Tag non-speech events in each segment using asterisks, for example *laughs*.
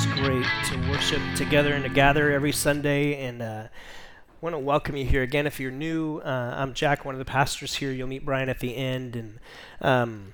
is great to worship together and to gather every Sunday. And uh, want to welcome you here again. If you're new, uh, I'm Jack, one of the pastors here. You'll meet Brian at the end. And um,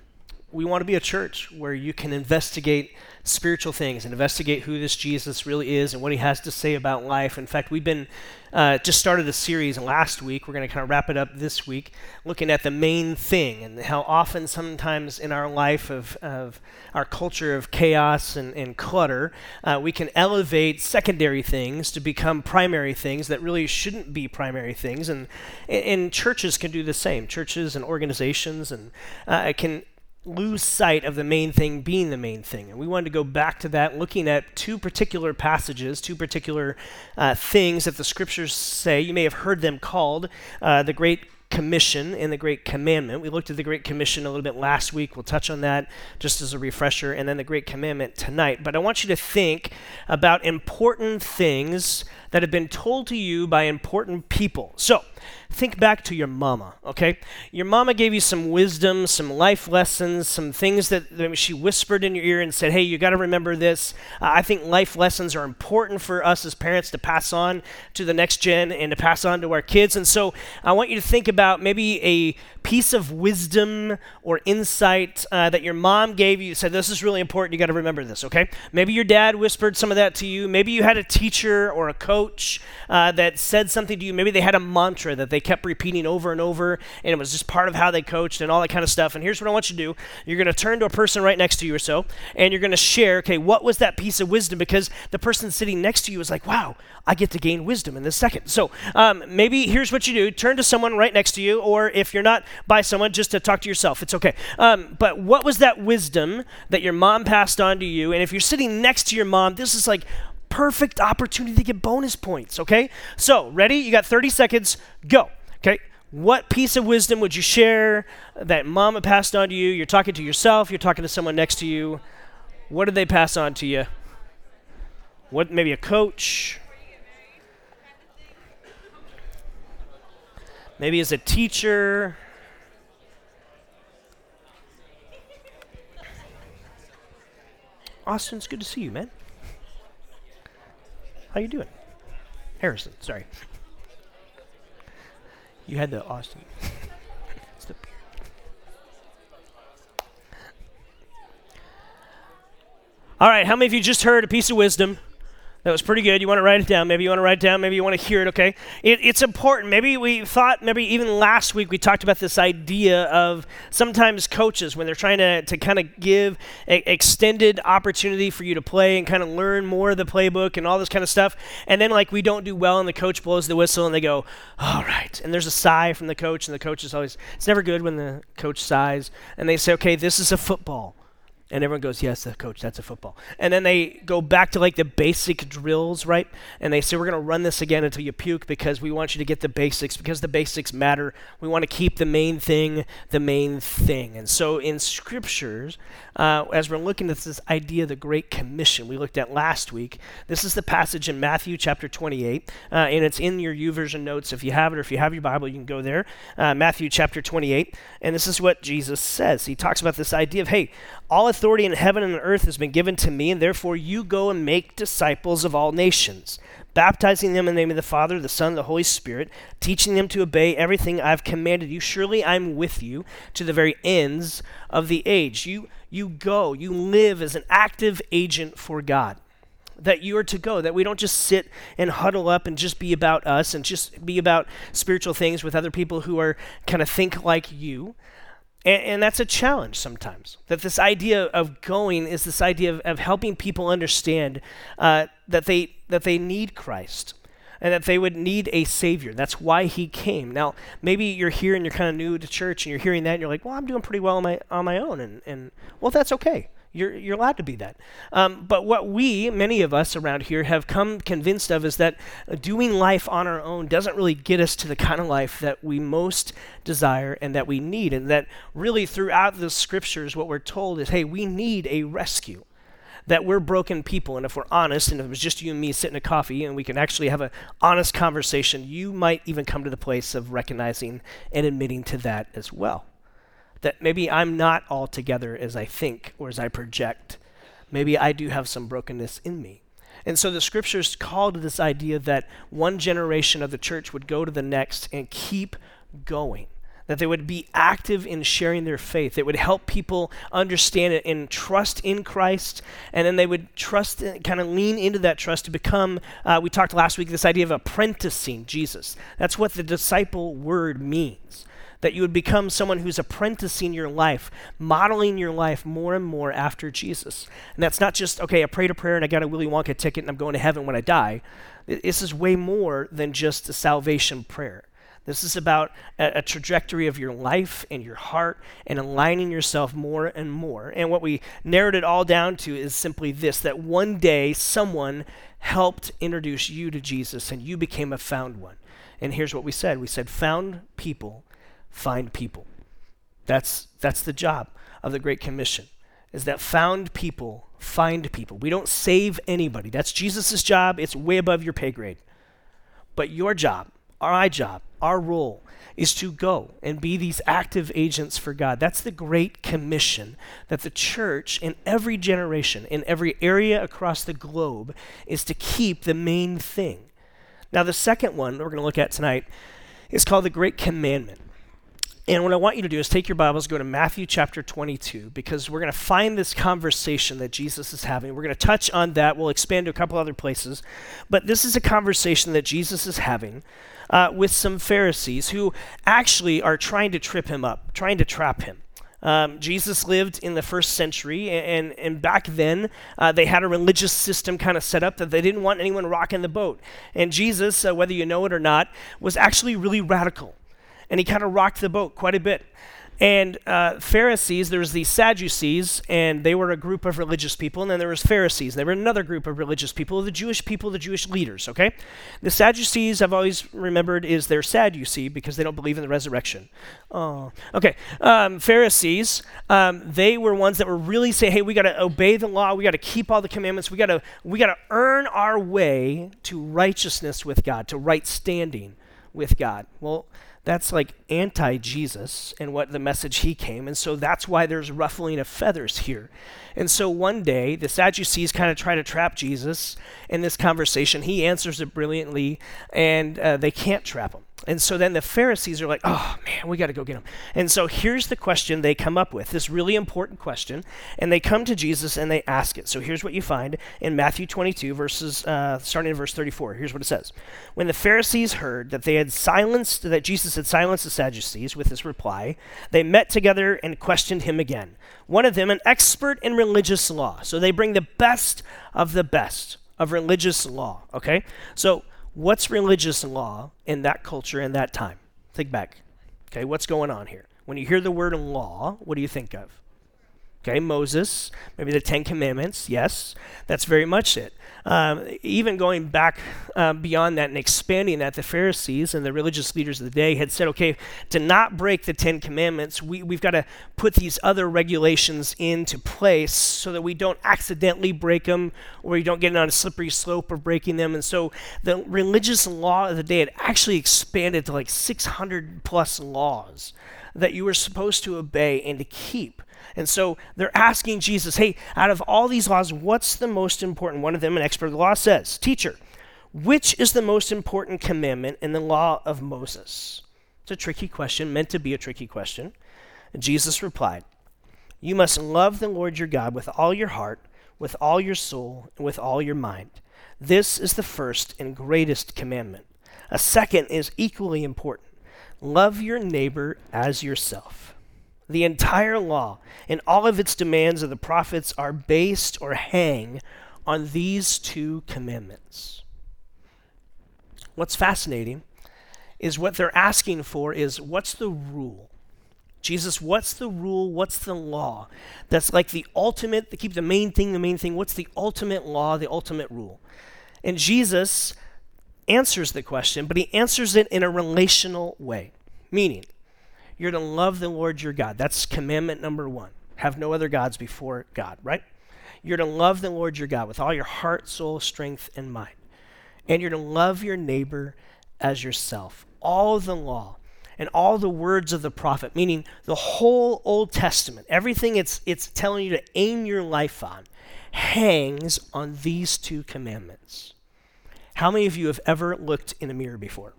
we want to be a church where you can investigate spiritual things and investigate who this Jesus really is and what he has to say about life. In fact, we've been uh, just started a series last week. We're going to kind of wrap it up this week, looking at the main thing and how often, sometimes in our life of, of our culture of chaos and, and clutter, uh, we can elevate secondary things to become primary things that really shouldn't be primary things. And, and churches can do the same. Churches and organizations and uh, can lose sight of the main thing being the main thing. And we wanted to go back to that, looking at two particular passages, two particular uh, things that the scriptures say. You may have heard them called uh, the Great Commission and the Great Commandment. We looked at the Great Commission a little bit last week. We'll touch on that just as a refresher, and then the Great Commandment tonight. But I want you to think about important things that have been told to you by important people. So, think back to your mama, okay? Your mama gave you some wisdom, some life lessons, some things that, that she whispered in your ear and said, hey, you got to remember this. Uh, I think life lessons are important for us as parents to pass on to the next gen and to pass on to our kids. And so I want you to think about maybe a piece of wisdom or insight uh, that your mom gave you. Said, this is really important. You got to remember this, okay? Maybe your dad whispered some of that to you. Maybe you had a teacher or a coach uh, that said something to you. Maybe they had a mantra that they kept repeating over and over, and it was just part of how they coached and all that kind of stuff. And here's what I want you to do you're going to turn to a person right next to you or so, and you're going to share, okay, what was that piece of wisdom? Because the person sitting next to you is like, wow, I get to gain wisdom in this second. So um, maybe here's what you do turn to someone right next to you, or if you're not by someone, just to talk to yourself. It's okay. Um, but what was that wisdom that your mom passed on to you? And if you're sitting next to your mom, this is like perfect opportunity to get bonus points, okay? So, ready? You got 30 seconds. Go. Okay? What piece of wisdom would you share that mama passed on to you? You're talking to yourself, you're talking to someone next to you. What did they pass on to you? What maybe a coach? Maybe as a teacher? Austin, it's good to see you, man. How you doing? Harrison, sorry. You had the Austin. *laughs* it's the. All right, how many of you just heard a piece of wisdom? That was pretty good. You want to write it down. Maybe you want to write it down. Maybe you want to hear it, okay? It, it's important. Maybe we thought, maybe even last week we talked about this idea of sometimes coaches, when they're trying to, to kind of give a, extended opportunity for you to play and kind of learn more of the playbook and all this kind of stuff. And then, like, we don't do well, and the coach blows the whistle and they go, all right. And there's a sigh from the coach, and the coach is always, it's never good when the coach sighs. And they say, okay, this is a football. And everyone goes, Yes, coach, that's a football. And then they go back to like the basic drills, right? And they say, We're going to run this again until you puke because we want you to get the basics because the basics matter. We want to keep the main thing the main thing. And so in scriptures, uh, as we're looking at this idea of the Great Commission we looked at last week, this is the passage in Matthew chapter 28. Uh, and it's in your YouVersion notes. If you have it or if you have your Bible, you can go there. Uh, Matthew chapter 28. And this is what Jesus says. He talks about this idea of, hey, all authority in heaven and earth has been given to me, and therefore you go and make disciples of all nations, baptizing them in the name of the Father, the Son, and the Holy Spirit, teaching them to obey everything I've commanded you. Surely I'm with you to the very ends of the age. You, you go, you live as an active agent for God that you are to go, that we don't just sit and huddle up and just be about us and just be about spiritual things with other people who are kind of think like you, and, and, that's a challenge sometimes. That this idea of going is this idea of, of helping people understand uh, that, they, that they need Christ and that they would need a Savior. That's why He came. Now, maybe you're here and you're kind of new to church and you're hearing that and you're like, well, I'm doing pretty well on my, on my own. And, and well, that's okay. You're, you're allowed to be that. Um, but what we, many of us around here, have come convinced of is that doing life on our own doesn't really get us to the kind of life that we most desire and that we need. And that really throughout the scriptures, what we're told is hey, we need a rescue that we're broken people. And if we're honest, and if it was just you and me sitting at coffee and we can actually have an honest conversation, you might even come to the place of recognizing and admitting to that as well that maybe I'm not all together as I think or as I project. maybe I do have some brokenness in me. And so the scriptures call to this idea that one generation of the church would go to the next and keep going that they would be active in sharing their faith. It would help people understand it and trust in Christ, and then they would trust, and kind of lean into that trust to become. Uh, we talked last week this idea of apprenticing Jesus. That's what the disciple word means. That you would become someone who's apprenticing your life, modeling your life more and more after Jesus. And that's not just, okay, I prayed a prayer and I got a Willy Wonka ticket and I'm going to heaven when I die. This is way more than just a salvation prayer. This is about a, a, trajectory of your life and your heart and aligning yourself more and more. And what we narrowed it all down to is simply this that one day someone helped introduce you to Jesus and you became a found one. And here's what we said we said, found people find people. That's, that's the job of the Great Commission, is that found people find people. We don't save anybody. That's Jesus' job. It's way above your pay grade. But your job our job, our role, is to go and be these active agents for God. That's the great commission that the church in every generation, in every area across the globe, is to keep the main thing. Now, the second one we're going to look at tonight is called the Great Commandment. And what I want you to do is take your Bibles, go to Matthew chapter 22, because we're going to find this conversation that Jesus is having. We're going to touch on that. We'll expand to a couple other places. But this is a conversation that Jesus is having uh, with some Pharisees who actually are trying to trip him up, trying to trap him. Um, Jesus lived in the first century, and, and back then uh, they had a religious system kind of set up that they didn't want anyone rocking the boat. And Jesus, uh, whether you know it or not, was actually really radical, and he kind of rocked the boat quite a bit. And uh, Pharisees, there was the Sadducees, and they were a group of religious people, and then there was Pharisees. They were another group of religious people, the Jewish people, the Jewish leaders, okay? The Sadducees, I've always remembered, is they're sad, you see, because they don't believe in the resurrection. Oh, okay. Um, Pharisees, um, they were ones that were really saying, hey, we got to obey the law, we got to keep all the commandments, we got to we got to earn our way to righteousness with God, to right standing with God. Well, that's like anti Jesus and what the message he came. And so that's why there's ruffling of feathers here. And so one day, the Sadducees kind of try to trap Jesus in this conversation. He answers it brilliantly, and uh, they can't trap him. And so then the Pharisees are like, oh man, we got to go get him. And so here's the question they come up with this really important question. And they come to Jesus and they ask it. So here's what you find in Matthew 22, verses, uh, starting in verse 34. Here's what it says When the Pharisees heard that they had silenced, that Jesus had silenced the Sadducees with this reply, they met together and questioned him again. One of them, an expert in religious law. So they bring the best of the best of religious law. Okay? So what's religious law in that culture in that time? Think back. Okay, what's going on here? When you hear the word law, what do you think of? Okay, Moses, maybe the Ten Commandments, yes, that's very much it. Um, even going back uh, beyond that and expanding that, the Pharisees and the religious leaders of the day had said, okay, to not break the Ten Commandments, we, we've got to put these other regulations into place so that we don't accidentally break them or we don't get on a slippery slope of breaking them. And so the religious law of the day had actually expanded to like 600 plus laws that you were supposed to obey and to keep. And so they're asking Jesus, hey, out of all these laws, what's the most important? One of them, an expert of the law, says, Teacher, which is the most important commandment in the law of Moses? It's a tricky question, meant to be a tricky question. And Jesus replied, You must love the Lord your God with all your heart, with all your soul, and with all your mind. This is the first and greatest commandment. A second is equally important love your neighbor as yourself. The entire law and all of its demands of the prophets are based or hang on these two commandments. What's fascinating is what they're asking for is what's the rule? Jesus, what's the rule? What's the law? That's like the ultimate, to keep the main thing the main thing. What's the ultimate law, the ultimate rule? And Jesus answers the question, but he answers it in a relational way. Meaning, you're to love the Lord your God. That's commandment number one. Have no other gods before God, right? You're to love the Lord your God with all your heart, soul, strength, and mind. And you're to love your neighbor as yourself. All the law and all the words of the prophet, meaning the whole Old Testament, everything it's, it's telling you to aim your life on, hangs on these two commandments. How many of you have ever looked in a mirror before?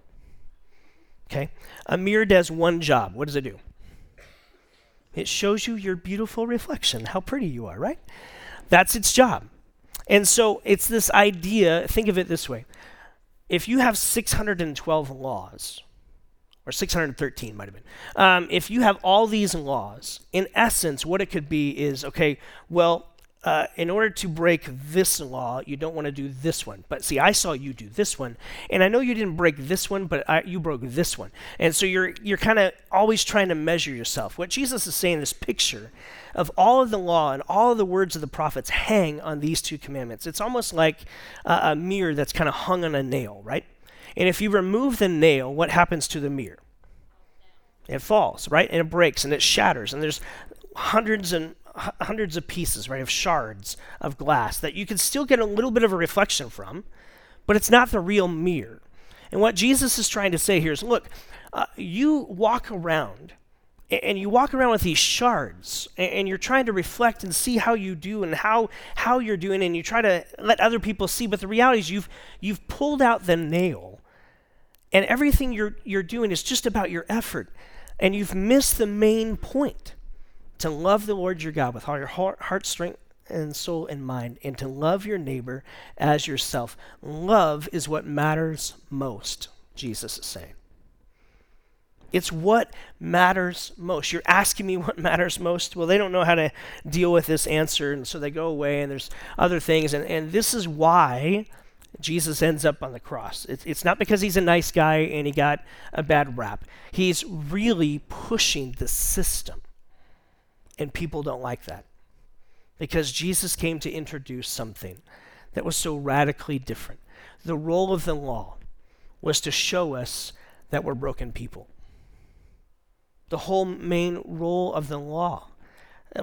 Okay? A mirror does one job. What does it do? It shows you your beautiful reflection, how pretty you are, right? That's its job. And so it's this idea, think of it this way. If you have 612 laws, or 613 might have been. Um, if you have all these laws, in essence, what it could be is okay, well, uh, in order to break this law, you don't want to do this one. But see, I saw you do this one, and I know you didn't break this one, but I, you broke this one. And so you're you're kind of always trying to measure yourself. What Jesus is saying, this picture of all of the law and all of the words of the prophets hang on these two commandments. It's almost like uh, a mirror that's kind of hung on a nail, right? And if you remove the nail, what happens to the mirror? It falls, right? And it breaks and it shatters. And there's hundreds and hundreds of pieces, right, of shards of glass that you can still get a little bit of a reflection from, but it's not the real mirror. And what Jesus is trying to say here is look, uh, you walk around and you walk around with these shards and you're trying to reflect and see how you do and how how you're doing and you try to let other people see but the reality is you've you've pulled out the nail and everything you're you're doing is just about your effort and you've missed the main point to love the Lord your God with all your heart, heart strength and soul and mind and to love your neighbor as yourself love is what matters most Jesus is saying it's what matters most. You're asking me *laughs* what matters most. Well, they don't know how to deal with this answer, and so they go away, and there's other things. And, and this is why Jesus ends up on the cross. It's, it's not because he's a nice guy and he got a bad rap. He's really pushing the system, and people don't like that. Because Jesus came to introduce something that was so radically different. The role of the law was to show us that we're broken people the whole main role of the law.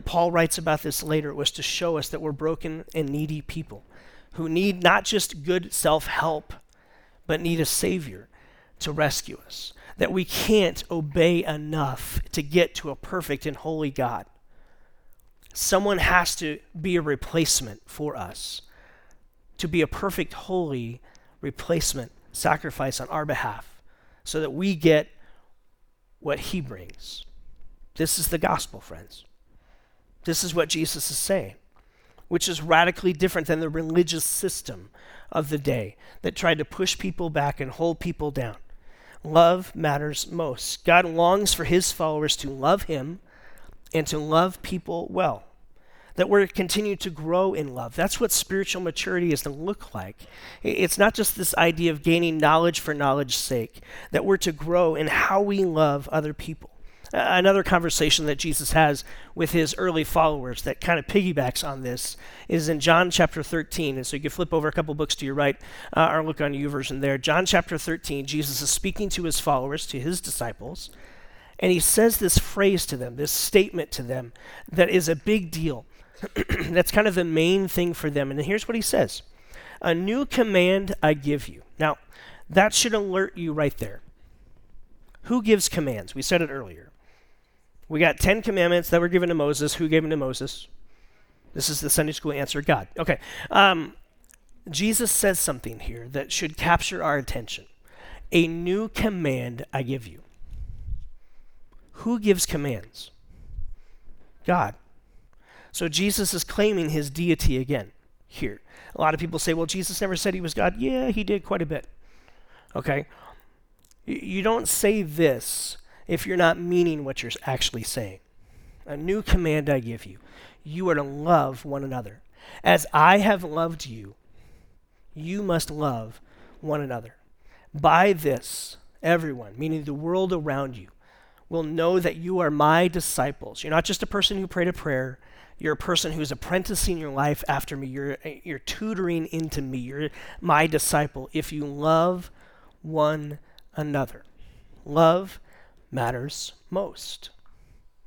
Paul writes about this later. Was to show us that we're broken and needy people who need not just good self help, but need a Savior to rescue us. That we can't obey enough to get to a perfect and holy God. Someone has to be a replacement for us, to be a perfect, holy replacement sacrifice on our behalf, so that we get what he brings. This is the gospel, friends. This is what Jesus is saying, which is radically different than the religious system of the day that tried to push people back and hold people down. Love matters most. God longs for his followers to love him and to love people well that we're continue to grow in love. That's what spiritual maturity is to look like. It's not just this idea of gaining knowledge for knowledge's sake, that we're to grow in how we love other people. another conversation that Jesus has with his early followers that kind of piggybacks on this is in John chapter 13. And so you can flip over a couple books to your right uh, or look on YouVersion there. John chapter 13, Jesus is speaking to his followers, to his disciples, and he says this phrase to them, this statement to them that is a big deal. *clears throat* That's kind of the main thing for them. And here's what he says A new command I give you. Now, that should alert you right there. Who gives commands? We said it earlier. We got 10 commandments that were given to Moses. Who gave them to Moses? This is the Sunday school answer God. Okay. Um, Jesus says something here that should capture our attention. A new command I give you. Who gives commands? God. So Jesus is claiming his deity again here. A lot of people say, well, Jesus never said he was God. Yeah, he did quite a bit. Okay? You don't say this if you're not meaning what you're actually saying. A new command I give you you are to love one another. As I have loved you, you must love one another. By this, everyone, meaning the world around you, will know that you are my disciples. You're not just a person who prayed a prayer, you're a person who's apprenticing your life after me. You're, you're tutoring into me. You're my disciple. If you love one another, love matters most.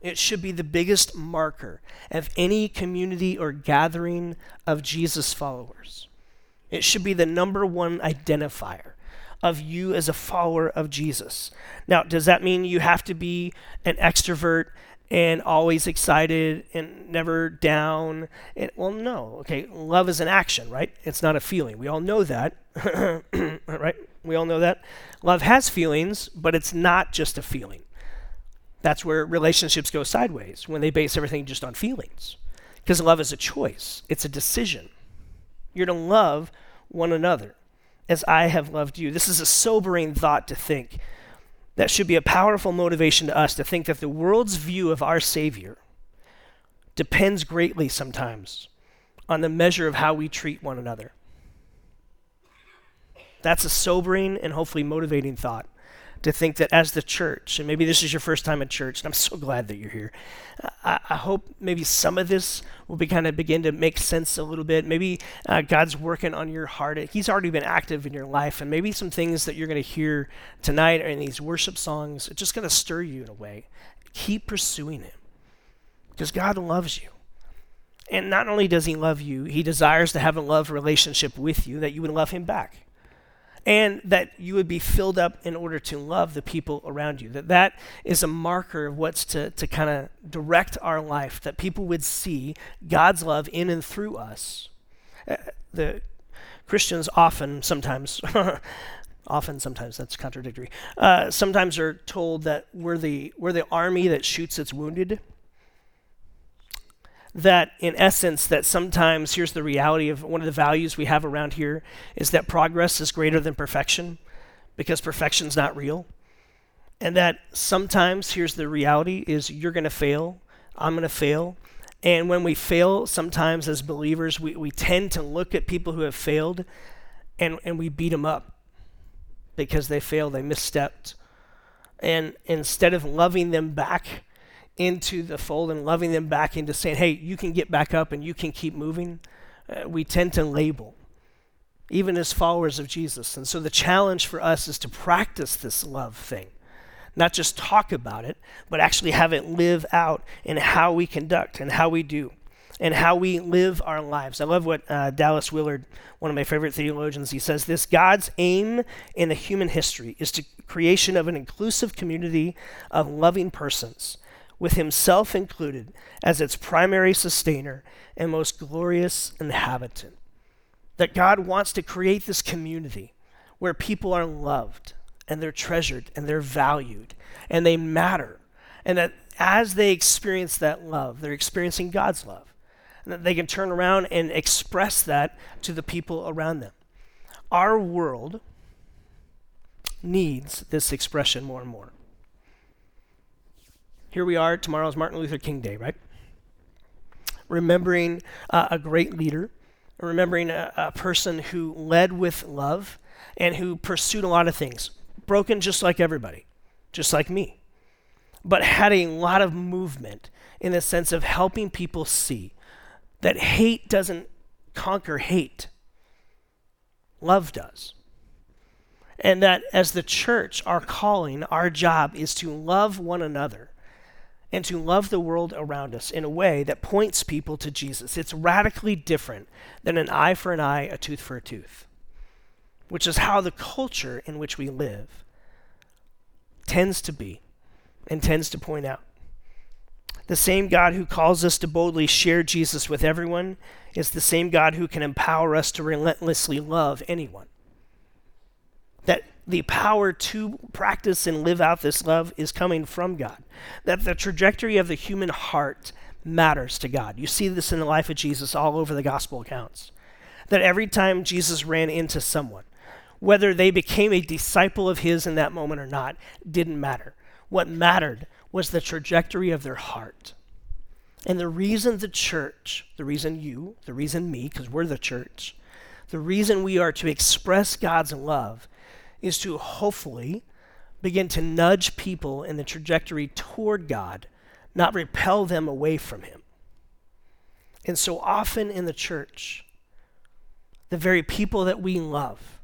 It should be the biggest marker of any community or gathering of Jesus followers. It should be the number one identifier of you as a follower of Jesus. Now, does that mean you have to be an extrovert and always excited and never down. And, well, no. Okay, love is an action, right? It's not a feeling. We all know that, *clears throat* right? We all know that. Love has feelings, but it's not just a feeling. That's where relationships go sideways when they base everything just on feelings. Because love is a choice, it's a decision. You're to love one another as I have loved you. This is a sobering thought to think. That should be a powerful motivation to us to think that the world's view of our Savior depends greatly sometimes on the measure of how we treat one another. That's a sobering and hopefully motivating thought to think that as the church, and maybe this is your first time at church, and I'm so glad that you're here. I, I hope maybe some of this will be kind of begin to make sense a little bit. Maybe uh, God's working on your heart. He's already been active in your life, and maybe some things that you're going to hear tonight or in these worship songs are just going to stir you in a way. Keep pursuing Him because God loves you. And not only does He love you, He desires to have a love relationship with you that you would love Him back and that you would be filled up in order to love the people around you. That that is a marker of what's to, to kind of direct our life, that people would see God's love in and through us. Uh, the Christians often, sometimes, *laughs* often, sometimes that's contradictory, uh, sometimes are told that we're the, we're the army that shoots its wounded that in essence that sometimes here's the reality of one of the values we have around here is that progress is greater than perfection because perfection's not real. And that sometimes here's the reality is you're going to fail i'm going to fail. And when we fail sometimes as believers we, we tend to look at people who have failed and, and we beat them up because they failed they misstepped. And instead of loving them back into the fold and loving them back into saying, hey, you can get back up and you can keep moving, uh, we tend to label, even as followers of Jesus. And so the challenge for us is to practice this love thing, not just talk about it, but actually have it live out in how we conduct and how we do. And how we live our lives. I love what uh, Dallas Willard, one of my favorite theologians, he says this God's aim in the human history is the creation of an inclusive community of loving persons with himself included as its primary sustainer and most glorious inhabitant. That God wants to create this community where people are loved and they're treasured and they're valued and they matter. And that as they experience that love, they're experiencing God's love. And that they can turn around and express that to the people around them. Our world needs this expression more and more here we are. Tomorrow's Martin Luther King Day, right? Remembering uh, a great leader, remembering a, a person who led with love and who pursued a lot of things, broken just like everybody, just like me, but had a lot of movement in the sense of helping people see that hate doesn't conquer hate, love does. And that as the church, our calling, our job is to love one another and to love the world around us in a way that points people to Jesus. It's radically different than an eye for an eye, a tooth for a tooth, which is how the culture in which we live tends to be and tends to point out. The same God who calls us to boldly share Jesus with everyone is the same God who can empower us to relentlessly love anyone. The power to practice and live out this love is coming from God. That the trajectory of the human heart matters to God. You see this in the life of Jesus all over the gospel accounts. That every time Jesus ran into someone, whether they became a disciple of his in that moment or not, didn't matter. What mattered was the trajectory of their heart. And the reason the church, the reason you, the reason me, because we're the church, the reason we are to express God's love is to hopefully begin to nudge people in the trajectory toward God, not repel them away from Him. And so often in the church, the very people that we love,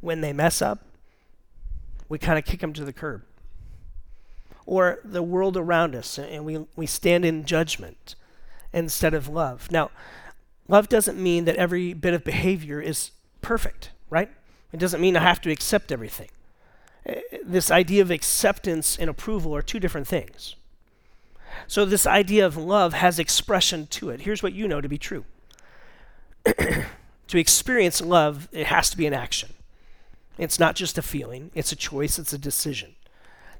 when they mess up, we kind of kick them to the curb. Or the world around us, and we, we stand in judgment instead of love. Now, love doesn't mean that every bit of behavior is perfect, right? It doesn't mean I have to accept everything. Uh, this idea of acceptance and approval are two different things. So, this idea of love has expression to it. Here's what you know to be true *clears throat* to experience love, it has to be an action. It's not just a feeling, it's a choice, it's a decision.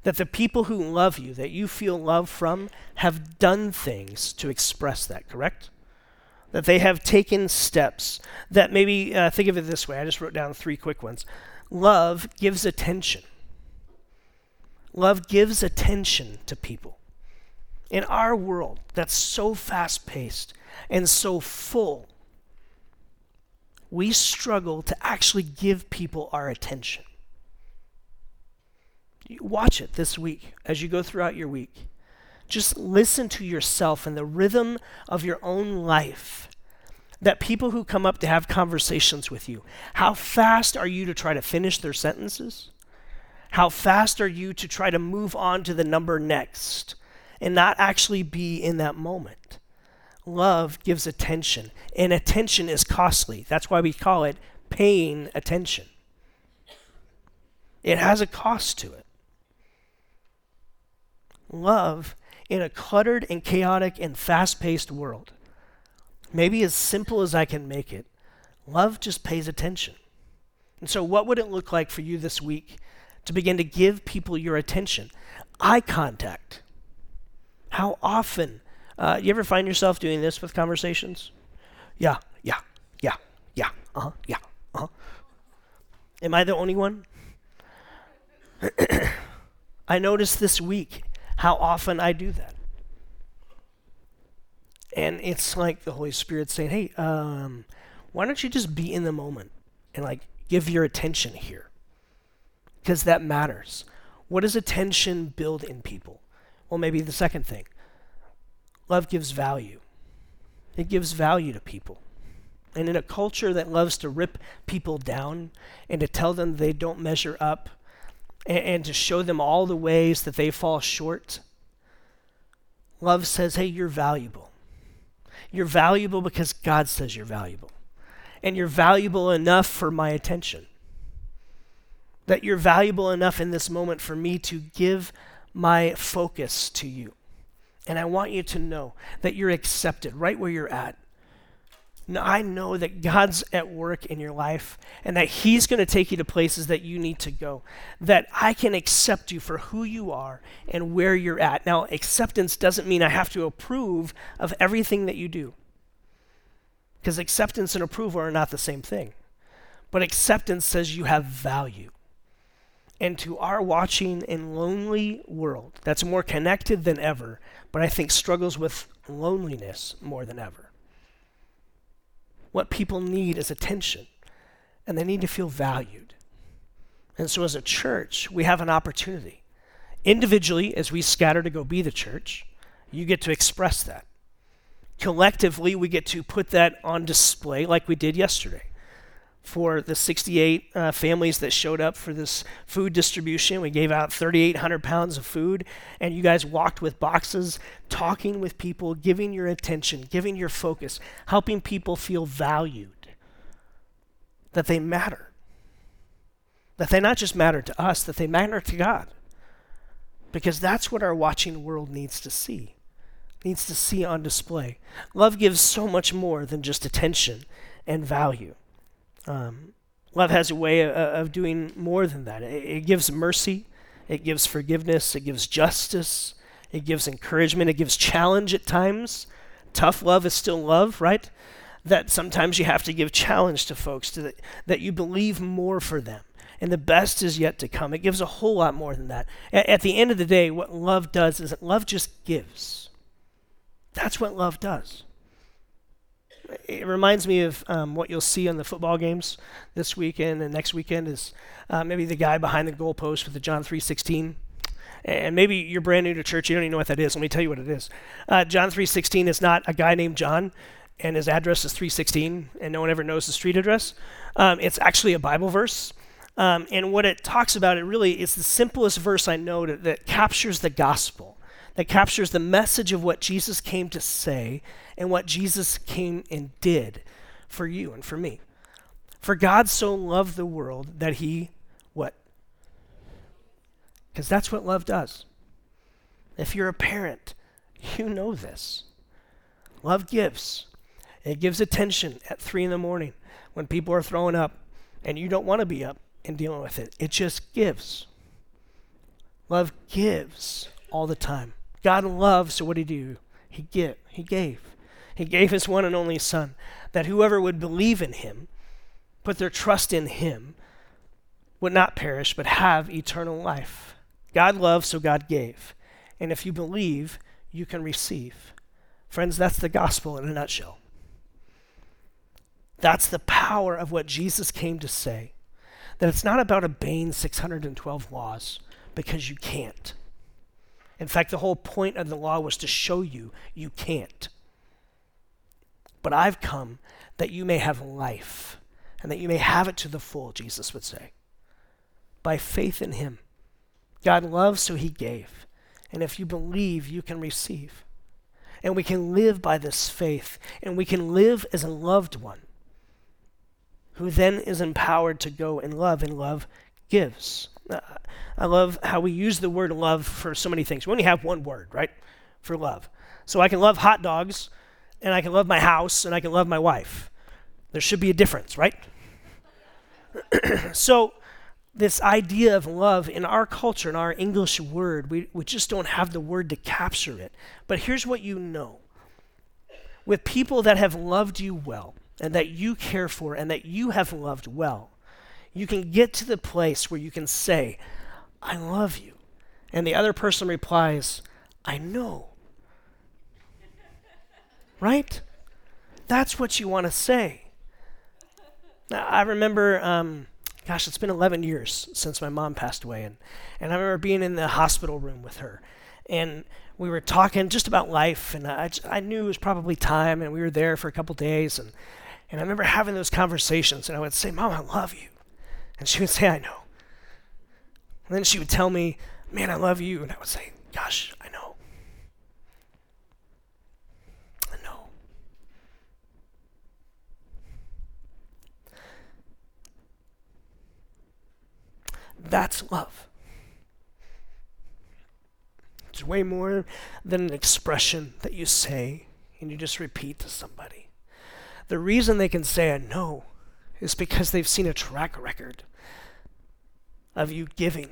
That the people who love you, that you feel love from, have done things to express that, correct? That they have taken steps. That maybe, uh, think of it this way I just wrote down three quick ones. Love gives attention. Love gives attention to people. In our world that's so fast paced and so full, we struggle to actually give people our attention. Watch it this week as you go throughout your week. Just listen to yourself and the rhythm of your own life. That people who come up to have conversations with you, how fast are you to try to finish their sentences? How fast are you to try to move on to the number next and not actually be in that moment? Love gives attention, and attention is costly. That's why we call it paying attention. It has a cost to it. Love in a cluttered and chaotic and fast paced world, maybe as simple as I can make it, love just pays attention. And so, what would it look like for you this week to begin to give people your attention? Eye contact. How often? Uh, you ever find yourself doing this with conversations? Yeah, yeah, yeah, yeah, uh huh, yeah, uh huh. Am I the only one? *clears throat* I noticed this week how often I do that. And it's like the Holy Spirit saying, hey, um, why don't you just be in the moment and like give your attention here? Because that matters. What does attention build in people? Well, maybe the second thing love gives value, it gives value to people. And in a culture that loves to rip people down and to tell them they don't measure up and, and to show them all the ways that they fall short. Love says, hey, you're valuable. You're valuable because God says you're valuable. And you're valuable enough for my attention. That you're valuable enough in this moment for me to give my focus to you. And I want you to know that you're accepted right where you're at. I know that God's at work in your life and that He's going to take you to places that you need to go. That I can accept you for who you are and where you're at. Now, acceptance doesn't mean I have to approve of everything that you do, because acceptance and approval are not the same thing. But acceptance says you have value. And to our watching and lonely world that's more connected than ever, but I think struggles with loneliness more than ever what people need is attention, and they need to feel valued. And so, as a church, we have an opportunity. Individually, as we scatter to go be the church, you get to express that. Collectively, we get to put that on display like we did yesterday for the 68 uh, families that showed up for this food distribution. We gave out 3,800 pounds of food, and you guys walked with boxes, talking with people, giving your attention, giving your focus, helping people feel valued, that they matter, that they not just matter to us, that they matter to God. Because that's what our watching world needs to see, needs to see on display. Love gives so much more than just attention and value. Um, love has a way of, of doing more than that. It, it gives mercy, it gives forgiveness, it gives justice, it gives encouragement, it gives challenge at times. Tough love is still love, right? That sometimes you have to give challenge to folks to the, that you believe more for them and the best is yet to come. It gives a whole lot more than that. At, at, the end of the day, what love does is that love just gives. That's what love does it reminds me of um, what you'll see on the football games this weekend and next weekend is uh, maybe the guy behind the goalpost with the John 3:16. And maybe you're brand new to church, you don't even know what that is. Let me tell you what it is. Uh, John 3:16 is not a guy named John, and his address is 316, and no one ever knows the street address. Um, it's actually a Bible verse. Um, and what it talks about, it really is the simplest verse I know that, that captures the gospel that captures the message of what Jesus came to say and what Jesus came and did for you and for me. For God so loved the world that he, what? Because that's what love does. If you're a parent, You know this. Love gives. It gives attention at three in the morning when people are throwing up and you don't want to be up and dealing with it. It just gives. Love gives all the time. God loves, so what did he do? He give, he gave. He gave his one and only son that whoever would believe in him, put their trust in him, would not perish but have eternal life. God loves, so God gave. And if you believe, you can receive. Friends, that's the gospel in a nutshell. That's the power of what Jesus came to say. That it's not about obeying 612 laws because you can't. In fact, the whole point of the law was to show you you can't. But I've come that you may have life and that you may have it to the full, Jesus would say. By faith in Him. God loves, so He gave. And if you believe, you can receive. And we can live by this faith, and we can live as a loved one who then is empowered to go and love, and love gives. Uh, I love how we use the word love for so many things. We only have one word, right, for love. So I can love hot dogs, and I can love my house, and I can love my wife. There should be a difference, right? *clears throat* so, this idea of love in our culture, in our English word, we, we just don't have the word to capture it. But here's what you know with people that have loved you well, and that you care for, and that you have loved well, you can get to the place where you can say, I love you. And the other person replies, I know. Right? That's what you want to say. Now, I remember, um, gosh, it's been 11 years since my mom passed away. And, and I remember being in the hospital room with her. And we were talking just about life. And I, I knew it was probably time. And we were there for a couple days. And, and I remember having those conversations. And I would say, Mom, I love you. And she would say, I know. And then she would tell me, Man, I love you. And I would say, Gosh, I know. I know. That's love. It's way more than an expression that you say and you just repeat to somebody. The reason they can say I know is because they've seen a track record of you giving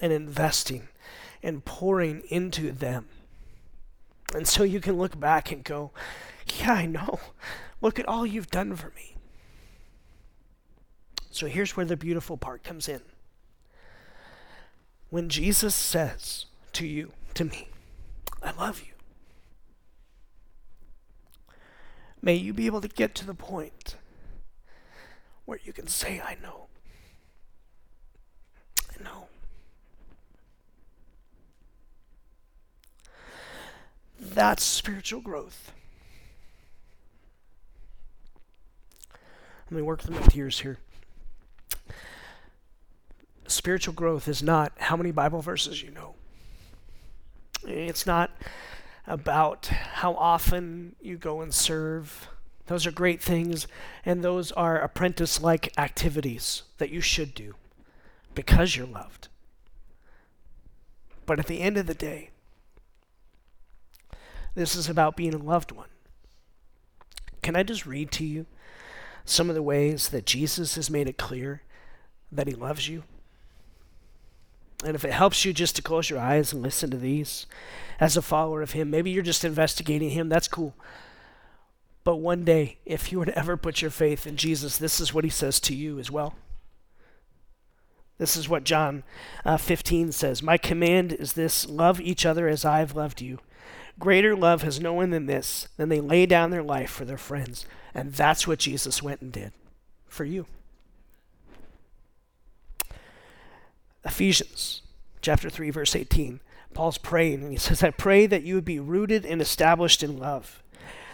and investing and pouring into them. And so you can look back and go, Yeah, I know. Look at all you've done for me. So here's where the beautiful part comes in. When Jesus says to you, to me, I love you, may you be able to get to the point where you can say, I know. I know. That's spiritual growth. Let me work through my tears here. Spiritual growth is not how many Bible verses you know. It's not about how often you go and serve those are great things, and those are apprentice like activities that you should do because you're loved. But at the end of the day, this is about being a loved one. Can I just read to you some of the ways that Jesus has made it clear that he loves you? And if it helps you just to close your eyes and listen to these as a follower of him, maybe you're just investigating him, that's cool. But one day, if you were to ever put your faith in Jesus, this is what he says to you as well. This is what John uh, 15 says My command is this love each other as I have loved you. Greater love has no one than this, than they lay down their life for their friends. And that's what Jesus went and did for you. Ephesians chapter 3, verse 18. Paul's praying, and he says, I pray that you would be rooted and established in love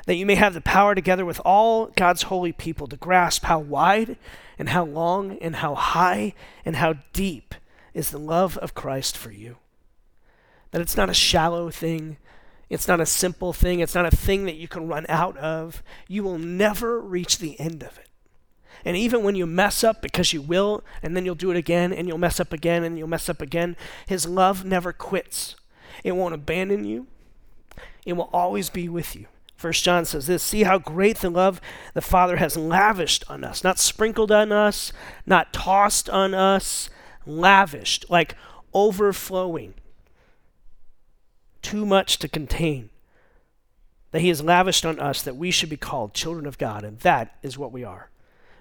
that you may have the power together with all God's holy people to grasp how wide and how long and how high and how deep is the love of Christ for you. That it's not a shallow thing, it's not a simple thing, it's not a thing that you can run out of. You will never reach the end of it. And even when you mess up, because you will, and then you'll do it again, and you'll mess up again, and you'll mess up again, His love never quits. It won't abandon you, It will always be with you. First John says this See how great the love the Father has lavished on us, not sprinkled on us, not tossed on us, lavished, like overflowing, too much to contain. That He has lavished on us that we should be called children of God, and that is what we are.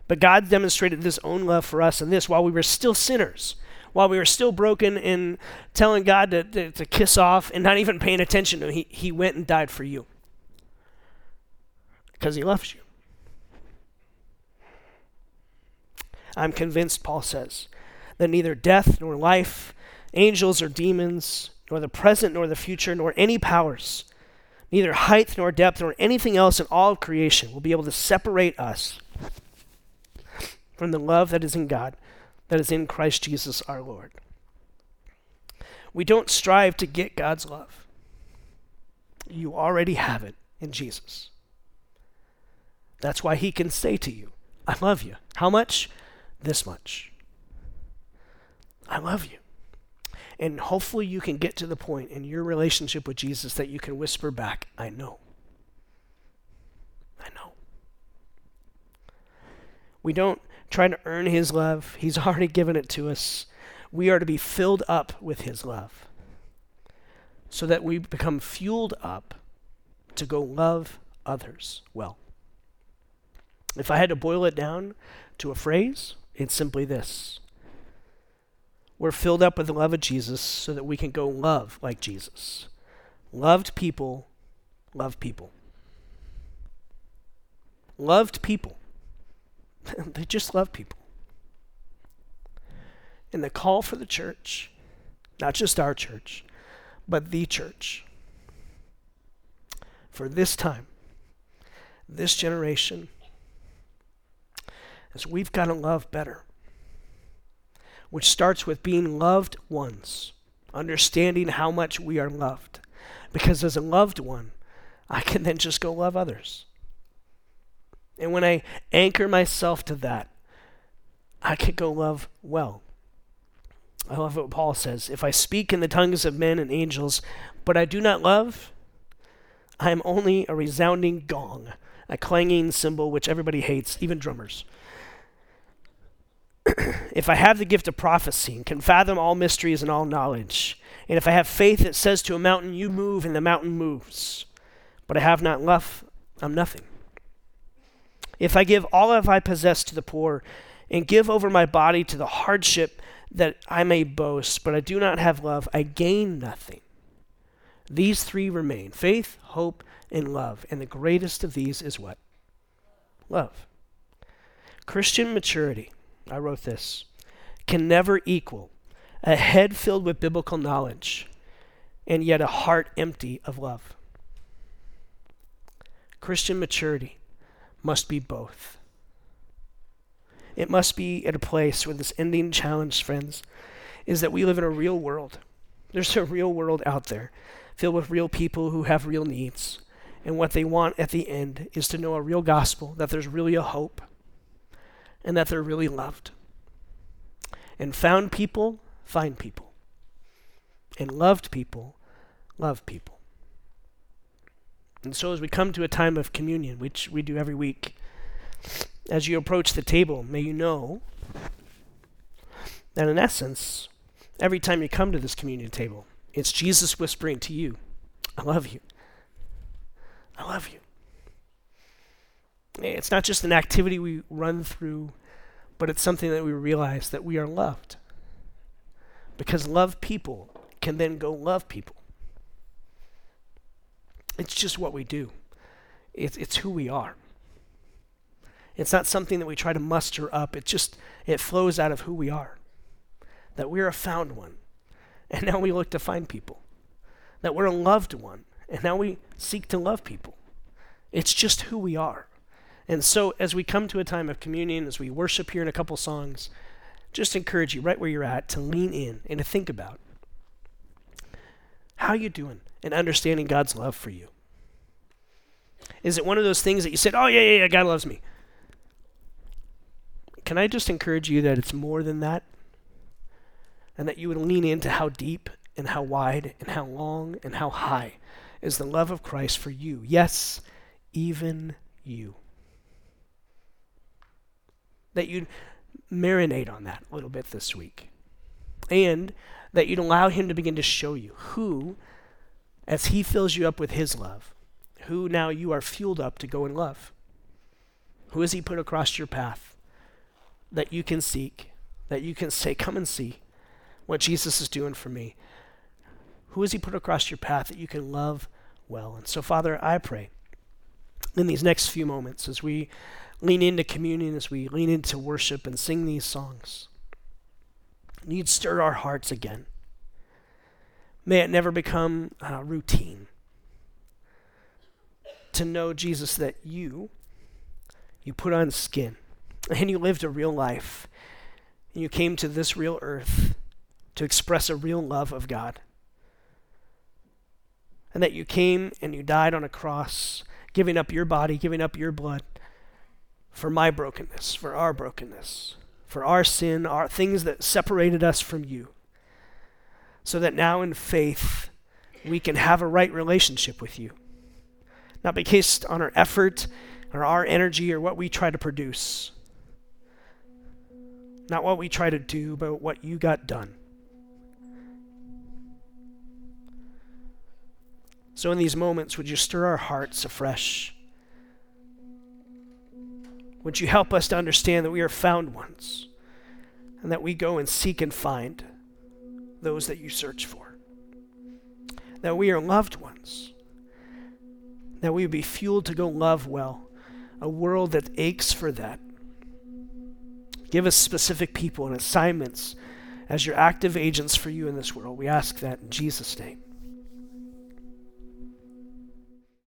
But God demonstrated His own love for us in this while we were still sinners while we were still broken and telling God to, to, to, kiss off and not even paying attention to him, he, he went and died for you because he loves you. I'm convinced, Paul says, that neither death nor life, angels or demons, nor the present nor the future, nor any powers, neither height nor depth nor anything else in all of creation will be able to separate us from the love that is in God, that is in Christ Jesus our Lord. We don't strive to get God's love. You already have it in Jesus. That's why he can say to you, I love you. How much? This much. I love you. And hopefully you can get to the point in your relationship with Jesus that you can whisper back, I know. I know. We don't try to earn his love, he's *laughs* already given it to us. We are to be filled up with his love so that we become fueled up to go love others well. If I had to boil it down to a phrase, it's simply this We're filled up with the love of Jesus so that we can go love like Jesus. Loved people love people. Loved people. *laughs* they just love people. And the call for the church, not just our church, but the church, for this time, this generation, is we've got to love better, which starts with being loved ones, understanding how much we are loved. Because as a loved one, I can then just go love others. And when I anchor myself to that, I can go love well. I love what Paul says. If I speak in the tongues of men and angels, but I do not love, I am only a resounding gong, a clanging cymbal which everybody hates, even drummers. *clears throat* if I have the gift of prophecy and can fathom all mysteries and all knowledge, and if I have faith that says to a mountain, You move, and the mountain moves, but I have not love, I'm nothing. If I give all of I possess to the poor, and give over my body to the hardship that I may boast, but I do not have love, I gain nothing. These three remain faith, hope, and love. And the greatest of these is what? Love. Christian maturity I wrote this, can never equal a head filled with biblical knowledge and yet a heart empty of love. Christian maturity must be both. It must be at a place where this ending challenge, friends, is that we live in a real world. There's a real world out there filled with real people who have real needs. And what they want at the end is to know a real gospel, that there's really a hope, and that they're really loved. And found people find people. And loved people love people. And so, as we come to a time of communion, which we do every week, as you approach the table, may you know that in essence, every time you come to this communion table, it's Jesus whispering to you, I love you. I love you. It's not just an activity we run through but it's something that we realize that we are loved. Because love people can then go love people. It's just what we do. It's, it's who we are. It's not something that we try to muster up. It just it flows out of who we are. That we're a found one. And now we look to find people. That we're a loved one. And now we seek to love people. It's just who we are. And so, as we come to a time of communion, as we worship here in a couple songs, just encourage you right where you're at to lean in and to think about how you doing in understanding God's love for you. Is it one of those things that you said, "Oh yeah, yeah, yeah, God loves me"? Can I just encourage you that it's more than that, and that you would lean into how deep and how wide and how long and how high is the love of Christ for you. Yes, even you. That you'd marinate on that a little bit this week. And that you'd allow Him to begin to show you who, as He fills you up with His love, who now you are fueled up to go and love. Who has He put across your path that you can seek, that you can say, Come and see what Jesus is doing for me? Who has He put across your path that you can love well? And so, Father, I pray in these next few moments as we lean into communion, as we lean into worship and sing these songs, you'd stir our hearts again. May it never become uh, routine to know, Jesus, that you, you put on skin and you lived a real life. And you came to this real earth to express a real love of God. And that you came and you died on a cross, giving up your body, giving up your blood for my brokenness, for our brokenness, for our sin, our things that separated us from you. So that now in faith we can have a right relationship with you. Not based on our effort or our energy or what we try to produce. Not what we try to do, but what you got done. So, in these moments, would you stir our hearts afresh? Would you help us to understand that we are found ones and that we go and seek and find those that you search for? That we are loved ones, that we would be fueled to go love well, a world that aches for that. Give us specific people and assignments as your active agents for you in this world. We ask that in Jesus' name.